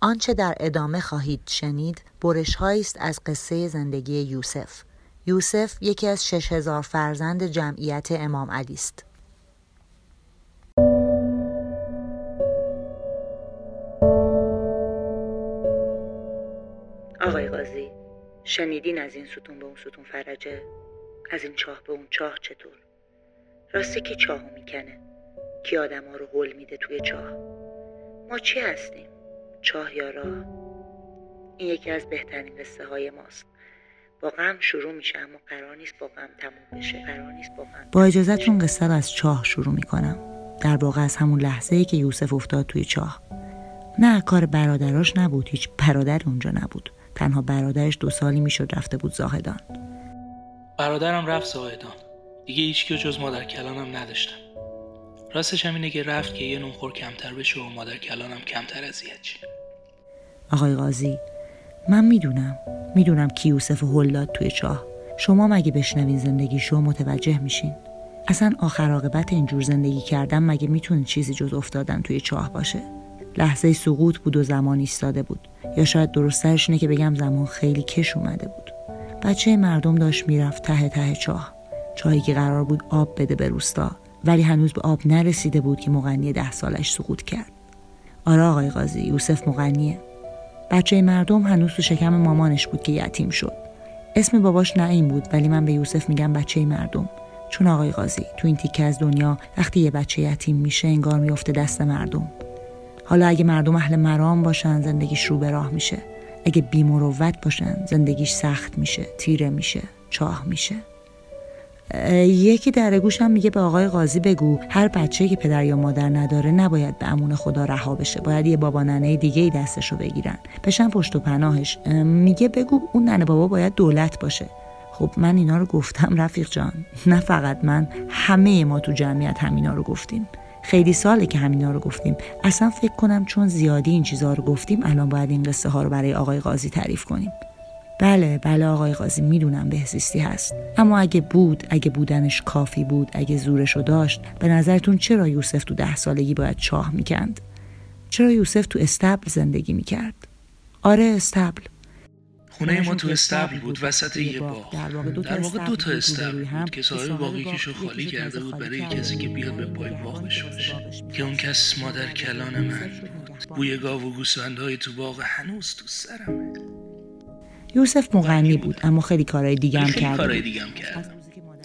آنچه در ادامه خواهید شنید برش است از قصه زندگی یوسف. یوسف یکی از شش هزار فرزند جمعیت امام علی است. آقای قاضی شنیدین از این ستون به اون ستون فرجه؟ از این چاه به اون چاه چطور؟ راستی کی چاهو می‌کنه؟ کی آدم ها رو هل میده توی چاه؟ ما چی هستیم؟ چاه یا راه. این یکی از بهترین قصه های ماست. با غم شروع میشه اما قرار نیست با غم تموم بشه. قرار نیست با غم با اجازتون قصه رو از چاه شروع می‌کنم. در واقع از همون لحظه ای که یوسف افتاد توی چاه. نه کار برادراش نبود. هیچ برادر اونجا نبود. تنها برادرش دو سالی می‌شد رفته بود زاهدان. برادرم رفت زاهدان. دیگه هیچ جز مادر کلانم نداشتم. راستش هم اینه که رفت که یه نونخور کمتر بشه و مادر کلانم کمتر اذیت شه. آقای قاضی من می‌دونم می‌دونم کی یوسف هلاد توی چاه. شما مگه بشنوین زندگی شو متوجه میشین؟ اصلا آخر عاقبت اینجور زندگی کردن مگه می‌تونه چیزی جز افتادن توی چاه باشه؟ لحظه سقوط بود و زمان ایستاده بود. یا شاید درسترش اینه که بگم زمان خیلی کش اومده بود. بچه مردم داشت می‌رفت ته ته چاه. چاهی که قرار بود آب بده به روستا ولی هنوز به آب نرسیده بود که مغنی ده سالش سقوط کرد. آره آقای قاضی یوسف مغنیه. بچه مردم هنوز تو شکم مامانش بود که یتیم شد. اسم باباش نعیم بود ولی من به یوسف میگم بچه مردم. چون آقای قاضی تو این تیکه از دنیا وقتی یه بچه یتیم میشه انگار میفته دست مردم. حالا اگه مردم اهل مرام باشن زندگیش رو به راه میشه. اگه بیمروت باشن زندگیش سخت میشه تیره میشه چاه میشه. یکی در گوشم میگه به آقای قاضی بگو هر بچه که پدر یا مادر نداره نباید به امون خدا رها بشه باید یه بابا ننه دیگه ای دستشو بگیرن. بشن پشت و پناهش. میگه بگو اون ننه بابا باید دولت باشه. خب من اینا رو گفتم رفیق جان. نه فقط من همه ما تو جمعیت همینا رو گفتیم. خیلی ساله که همینا رو گفتیم. اصلا فکر کنم چون زیادی این چیزها رو گفتیم الان باید این قصه ها رو برای آقای قاضی تعریف کنیم. بله بله آقای قاضی می‌دونم بهزیستی هست. اما اگه بود اگه بودنش کافی بود اگه زورشو داشت به نظرتون چرا یوسف تو ده سالگی باید چاه می‌کند؟ چرا یوسف تو استبل زندگی می‌کرد؟ آره استبل. خونه ما تو استبل بود وسط یه باغ. در واقع دو تا, استبل بود که صاحب باقی کشو خالی کرده بود برای کسی که بیاد به پای باغش باشه که اون کس مادر کلان من بود. بوی گاو و گوسفندهای تو باغ هنوز تو سرمه. یوسف مغنی بود اما خیلی کارهای دیگه هم کرد کارهای دیگه هم کرد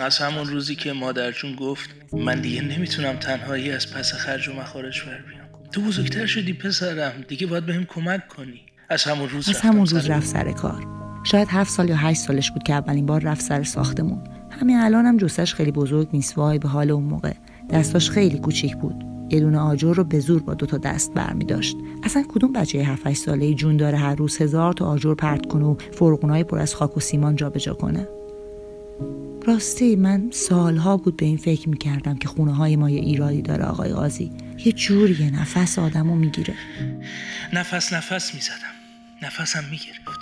از همون روزی که مادرجون گفت من دیگه نمی‌تونم تنهایی از پس خرج و مخارج بر بیام. تو بزرگتر شدی پسرم دیگه باید بهم کمک کنی. از همون روز از همون روز رفت سر کار. شاید هفت سال یا هشت سالش بود که اولین بار رفت سر ساختمون. همین الان هم جسش خیلی بزرگ نیست وای به حال اون موقع. دستاش خیلی کوچیک بود. یه دونه آجر رو به زور با دو تا دست برمی داشت اصلا کدوم بچه 7 ساله جون داره هر روز هزار تا آجر پرت کنه و فرقونای پر از خاک و سیمان جابجا کنه؟ راستی من سالها بود به این فکر می‌کردم که خونه های ما یه ایرادی داره آقای قاضی. یه جوری نفس آدمو می‌گیره. نفس نفس می‌زدم. نفسم می‌گرفت.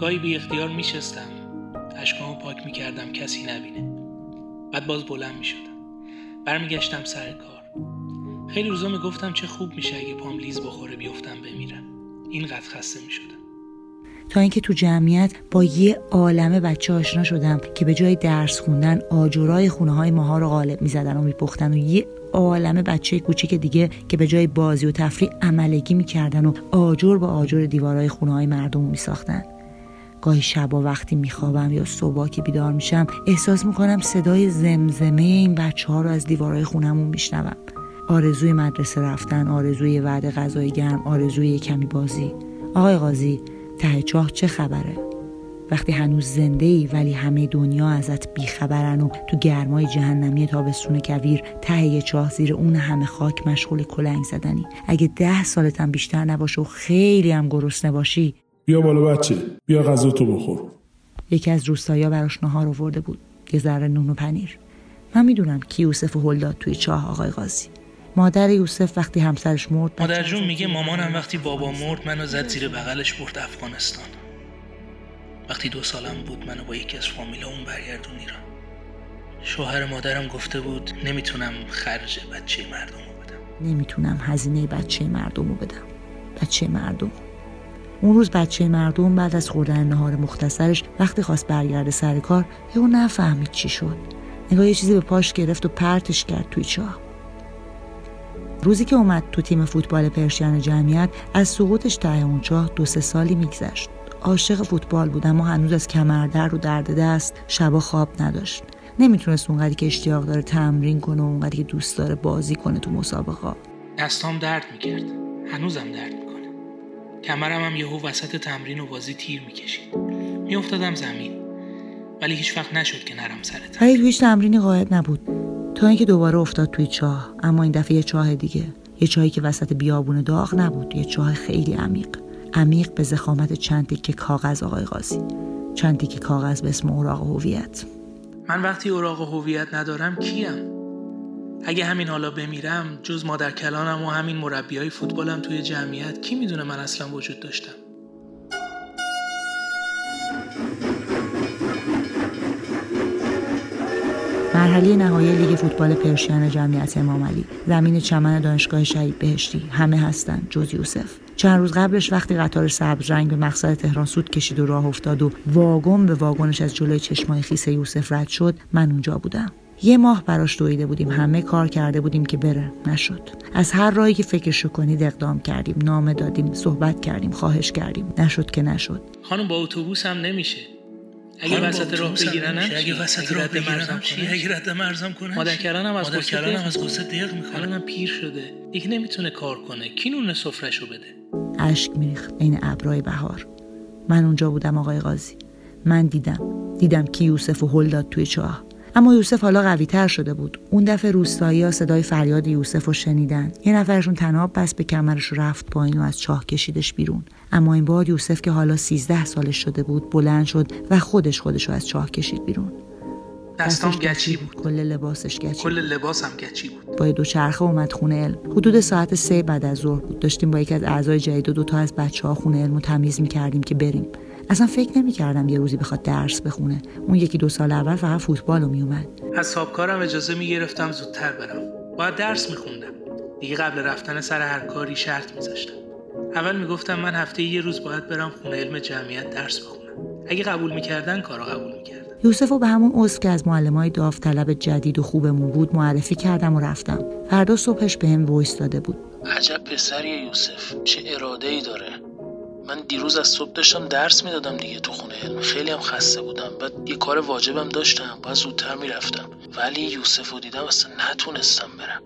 گاهی بی اختیار میشستم. اشکامو پاک می‌کردم کسی نبینه. بعد باز بلند می‌شدم. برمیگشتم سر کار. خیلی روزا می‌گفتم چه خوب میشه اگه پام لیز بخوره بیفتم بمیرم اینقدر خسته می‌شدم تا اینکه تو جمعیت با یه عالمه بچه آشنا شدم که به جای درس خوندن آجرای خونه های ماها رو غالب می‌زدن و میپختن و یه عالمه بچه کوچیک دیگه که به جای بازی و تفریح عملگی می‌کردن و آجر با آجر دیوارهای خونه های مردم میساختن. گاهی شبا وقتی میخوابم یا صبح که بیدار میشم احساس می‌کنم صدای زمزمه این بچه ها رو از دیوارهای خونمون میشنوم. آرزوی مدرسه رفتن آرزوی وعده غذای گرم آرزوی کمی بازی. آقای قاضی ته چاه چه خبره؟ وقتی هنوز زنده ای ولی همه دنیا ازت بیخبرن و تو گرمای جهنمی تابستون کویر ته چاه زیر اون همه خاک مشغول کلنگ زدنی. اگه ده سالتم بیشتر نباشه و خیلی هم گرسنه باشی. بیا بالا بچه بیا غذا تو بخور. یکی از روستایا براش نهار آورده بود. یه ذره نون و پنیر. من می‌دونم کی یوسف هل داد توی چاه آقای قاضی. مادر یوسف وقتی همسرش مرد مادر جون میگه مامانم وقتی بابا مرد منو زد زیر بغلش برد افغانستان. وقتی دو سالم بود منو با یکی از فامیلامون برگردون ایران. شوهر مادرم گفته بود نمی‌تونم خرج بچه مردم رو بدم. نمی‌تونم هزینه بچه مردم رو بدم. بچه مردم. اون روز بچه مردم بعد از خوردن نهار مختصرش وقتی خواست برگرده سر کار اون نفهمید چی شد. نگاه یه چیزی به پاش گرفت و پرتش کرد توی چاه. روزی که اومد تو تیم فوتبال پرشین جمعیت از سقوطش ته اون چاه دو سه سالی میگذشت. عاشق فوتبال بود اما هنوز از کمردرد و درد دست شبا خواب نداشت. نمی‌تونست اونقدری که اشتیاق داره تمرین کنه و اونقدری که دوست داره بازی کنه تو مسابقه. دستام درد می‌کرد. هنوزم درد می‌کنه. کمرم هم یهو وسط تمرین و بازی تیر می‌کشید. میافتادم زمین. ولی هیچ وقت نشد که نرم سر ولی تویش تمرینی قاعد نبود. تا اینکه دوباره افتاد توی چاه. اما این دفعه یه چاه دیگه. یه چاهی که وسط بیابون داغ نبود. یه چاه خیلی عمیق. عمیق به زخامت چند که کاغذ آقای قاضی. چند که کاغذ به اسم اوراق هویت. من وقتی اوراق هویت ندارم کیم؟ اگه همین حالا بمیرم جز مادر کلانم و همین مربی های فوتبالم توی جمعیت کی می‌دونه من اصلا وجود داشتم؟ مرحله نهایی لیگ فوتبال پرشین جمعیت امام علی. زمین چمن دانشگاه شهید بهشتی. همه هستن. جز یوسف. چند روز قبلش وقتی قطار سبز رنگ به مقصد تهران سود کشید و راه افتاد و واگن به واگنش از جلوی چشمای خیس یوسف رد شد من اونجا بودم. یه ماه براش دویده بودیم. همه کار کرده بودیم که بره. نشد. از هر راهی که فکرشو کنید اقدام کردیم. نامه دادیم صحبت کردیم خواهش کردیم. نشد که نشد. خانم با اتوبوس هم نمیشه. اگه وسط راه بگیرنم اگه وسط راه بگیرنم چی؟ اگه رد مرزم کنه؟ مادر کلانم از غصه از غصه دق می‌کنه. الانم پیر شده. دیگه نمی‌تونه کار کنه. کی نون سفرشو بده؟ اشک میریخت عین ابرای بهار. من اونجا بودم آقای قاضی. من دیدم. دیدم کی یوسف و هل داد توی چاه. اما یوسف حالا قوی تر شده بود. اون دفعه روستایی ها صدای فریاد یوسف رو شنیدن. یه نفرشون تناب بس به کمرش رو رفت پایین و از چاه کشیدش بیرون. اما این بار یوسف که حالا سیزده سالش شده بود بلند شد و خودش خودش رو از چاه کشید بیرون. دستام گچی بود. کل لباسش گچی کل لباسم گچی بود. با دو چرخه اومد خونه علم. حدود ساعت سه بعد از ظهر بود. داشتیم با یکی از اعضای جدید و دوتا از بچه ها خونه علم تمیز می‌کردیم که بریم. اصلا فکر نمی‌کردم یه روزی بخواد درس بخونه. اون یکی دو سال اول فقط فوتبال رو میومد از صابکارم اجازه می‌گرفتم زودتر برم. باید درس میخوندم. دیگه قبل رفتن سر هر کاری شرط میذاشتم. اول می‌گفتم من هفته یه روز باید برم خونه علم جمعیت درس بخونم. اگه قبول می‌کردن کارو قبول می‌کردن. یوسف رو به همون عضو که از های داوطلب جدید و خوبمون بود معرفی کردم و رفتم. فردا صبحش به هم ویس داده بود. عجب پسری یوسف. چه اراده ای داره. من دیروز از صبح داشتم درس می‌دادم دیگه تو خونه. علم خیلی هم خسته بودم. بعد یه کار واجبم داشتم. باید زودتر می‌رفتم. ولی یوسف رو دیدم اصلا نتونستم برم.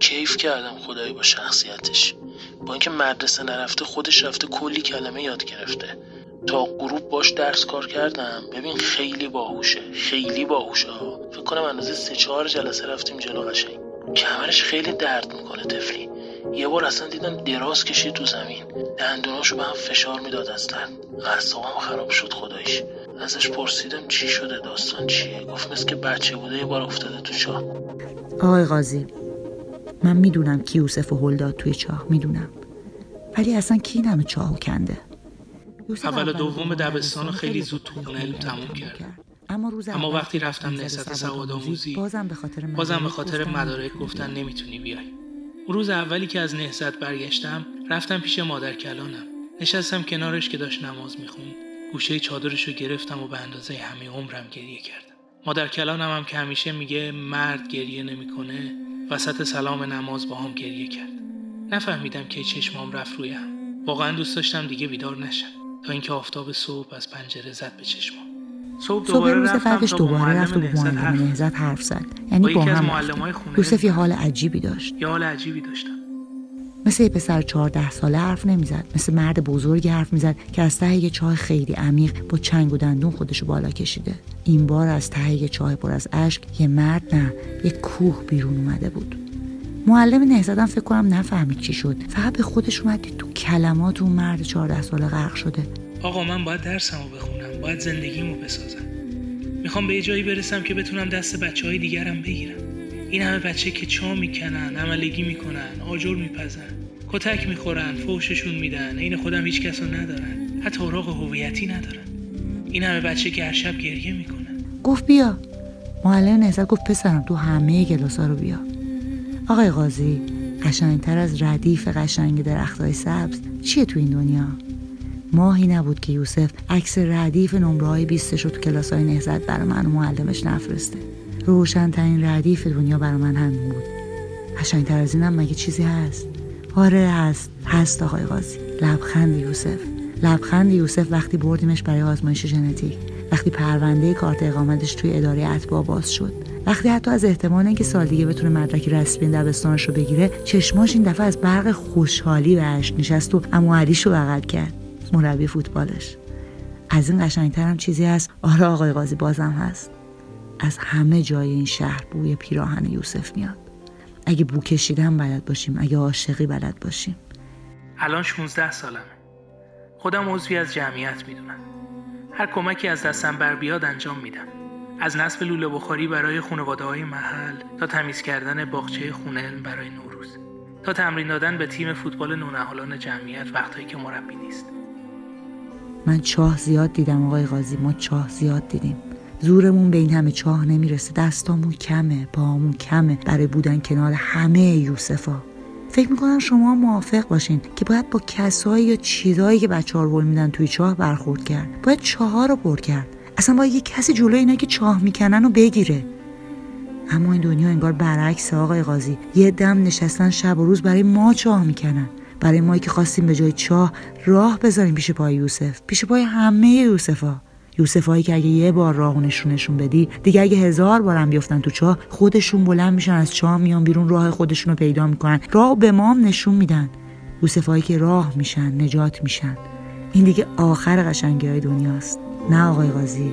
کیف کردم خدایی با شخصیتش. با اینکه مدرسه نرفته خودش رفته کلی کلمه یاد گرفته. تا غروب باش درس کار کردم. ببین خیلی باهوشه. خیلی باهوشه فکر کنم اندازه سه چهار جلسه رفتیم جلو قشنگ. کمرش خیلی درد می‌کنه تفلی یه بار اصلا دیدم دراز کشید تو زمین. دندوناشو به هم فشار می‌داد از درد اعصابم خراب شد خدایش. ازش پرسیدم چی شده داستان چیه؟ گفت مثل که بچه بوده یه بار افتاده تو چاه. آقای قاضی من می‌دونم کی یوسف و هل داد توی چاه می‌دونم. ولی اصلا کی نم چاهو کنده؟ اول دوم دبستان خیلی زود تو خونه علم تموم کرد. اما, روز اما وقتی رفتم نهضت سواد آموزی بازم به خاطر بازم به خاطر مدارک گفتن نمی‌تونی بیای. روز اولی که از نهضت برگشتم رفتم پیش مادر کلانم. نشستم کنارش که داشت نماز می‌خوند. گوشه چادرشو گرفتم و به اندازه همه عمرم گریه کردم. مادر کلانم هم که همیشه میگه مرد گریه نمی‌کنه وسط سلام نماز با هم گریه کرد. نفهمیدم که چشمام رفت رویم واقعا دوست داشتم دیگه بیدار نشم. تا اینکه آفتاب صبح از پنجره زد به چشمام. صبح, روز فرقش دوباره رفت و با معلم نهزت حرف زد. یعنی با هم یوسف یه حال عجیبی داشت. یه حال عجیبی داشتم. مثل یه پسر چهارده ساله حرف نمی‌زد. مثل مرد بزرگی حرف می‌زد که از ته یه چاه خیلی عمیق با چنگ و دندون خودشو بالا کشیده. این بار از ته یه چاه پر از اشک یه مرد نه یه کوه بیرون اومده بود. معلم نهزدم فکر کنم نفهمید چی شد. فقط به خودش اومد تو کلمات اون مرد چهارده ساله غرق شده. آقا من باید درسمو بخونم. باید زندگیمو بسازم. می‌خوام به یه جایی برسم که بتونم دست بچه های دیگرم بگیرم. این همه بچه که چا می‌کنن عملگی می‌کنن آجر میپزن کتک می‌خورن فوششون میدن این خودم هیچ کسو ندارن حتی اوراق هویتی ندارن این همه بچه که هر شب گریه می‌کنن. گفت بیا. معلم نهزت گفت پسرم تو همه گلاسا رو بیا. آقای قاضی قشنگتر از ردیف قشنگ درختای سبز چیه تو این دنیا؟ ماهی نبود که یوسف عکس ردیف نمره های بیستش رو تو کلاس های نهزت برای من و معلمش نفرسته. روشنترین ردیف دنیا برای من همین بود. قشنگتر از اینم مگه چیزی هست؟ آره هست. هست آقای قاضی. لبخند یوسف. لبخند یوسف وقتی بردیمش برای آزمایش ژنتیک وقتی پرونده کارت اقامتش توی اداره اتباع باز شد وقتی حتی از احتمال اینکه سال دیگه بتونه مدرک رسمی دبستانش رو بگیره چشماش این دفعه از برق خوشحالی بهش نشست و اما علیش رو بغل کرد. مربی فوتبالش. از این قشنگتر هم چیزی هست. آره آقای قاضی بازم هست. از همه جای این شهر بوی پیراهن یوسف میاد. اگه بو کشیدن بلد باشیم اگه عاشقی بلد باشیم. الان 16 سالمه. خودم عضوی از جمعیت می‌دونم. هر کمکی از دستم بر بیاد انجام میدم. از نصب لوله بخاری برای خانواده های محل تا تمیز کردن باغچه خونه برای نوروز. تا تمرین دادن به تیم فوتبال نونهالان جمعیت وقتایی که مربی نیست. من چاه زیاد دیدم آقای قاضی ما چاه زیاد دیدیم. زورمون به این همه چاه نمی‌رسه دستامون کمه پاهامون کمه برای بودن کنار همه یوسفا فکر می‌کنم شما موافق باشین که باید با کسایی یا چیزایی که بچه ها میدن توی چاه برخورد کرد. باید چاه رو پر کرد. اصلا باید یه کسی جلوی اینا که چاه می‌کنن رو بگیره. اما این دنیا انگار برعکس آقای قاضی. یه دم نشستن شب و روز برای ما چاه می‌کنن. برای ما که خواستیم به جای چاه راه بذاریم پیش پای یوسف. پیش پای همه یوسفا. یوسفایی که اگه یه بار راه نشون بدی دیگه اگه هزار بارم بیفتن تو چاه خودشون بلند میشن از چاه میان بیرون راه خودشون رو پیدا می‌کنن. راه به ما هم نشون میدن. یوسفایی که راه میشن نجات میشن. این دیگه آخر قشنگی های دنیاست. نه آقای قاضی.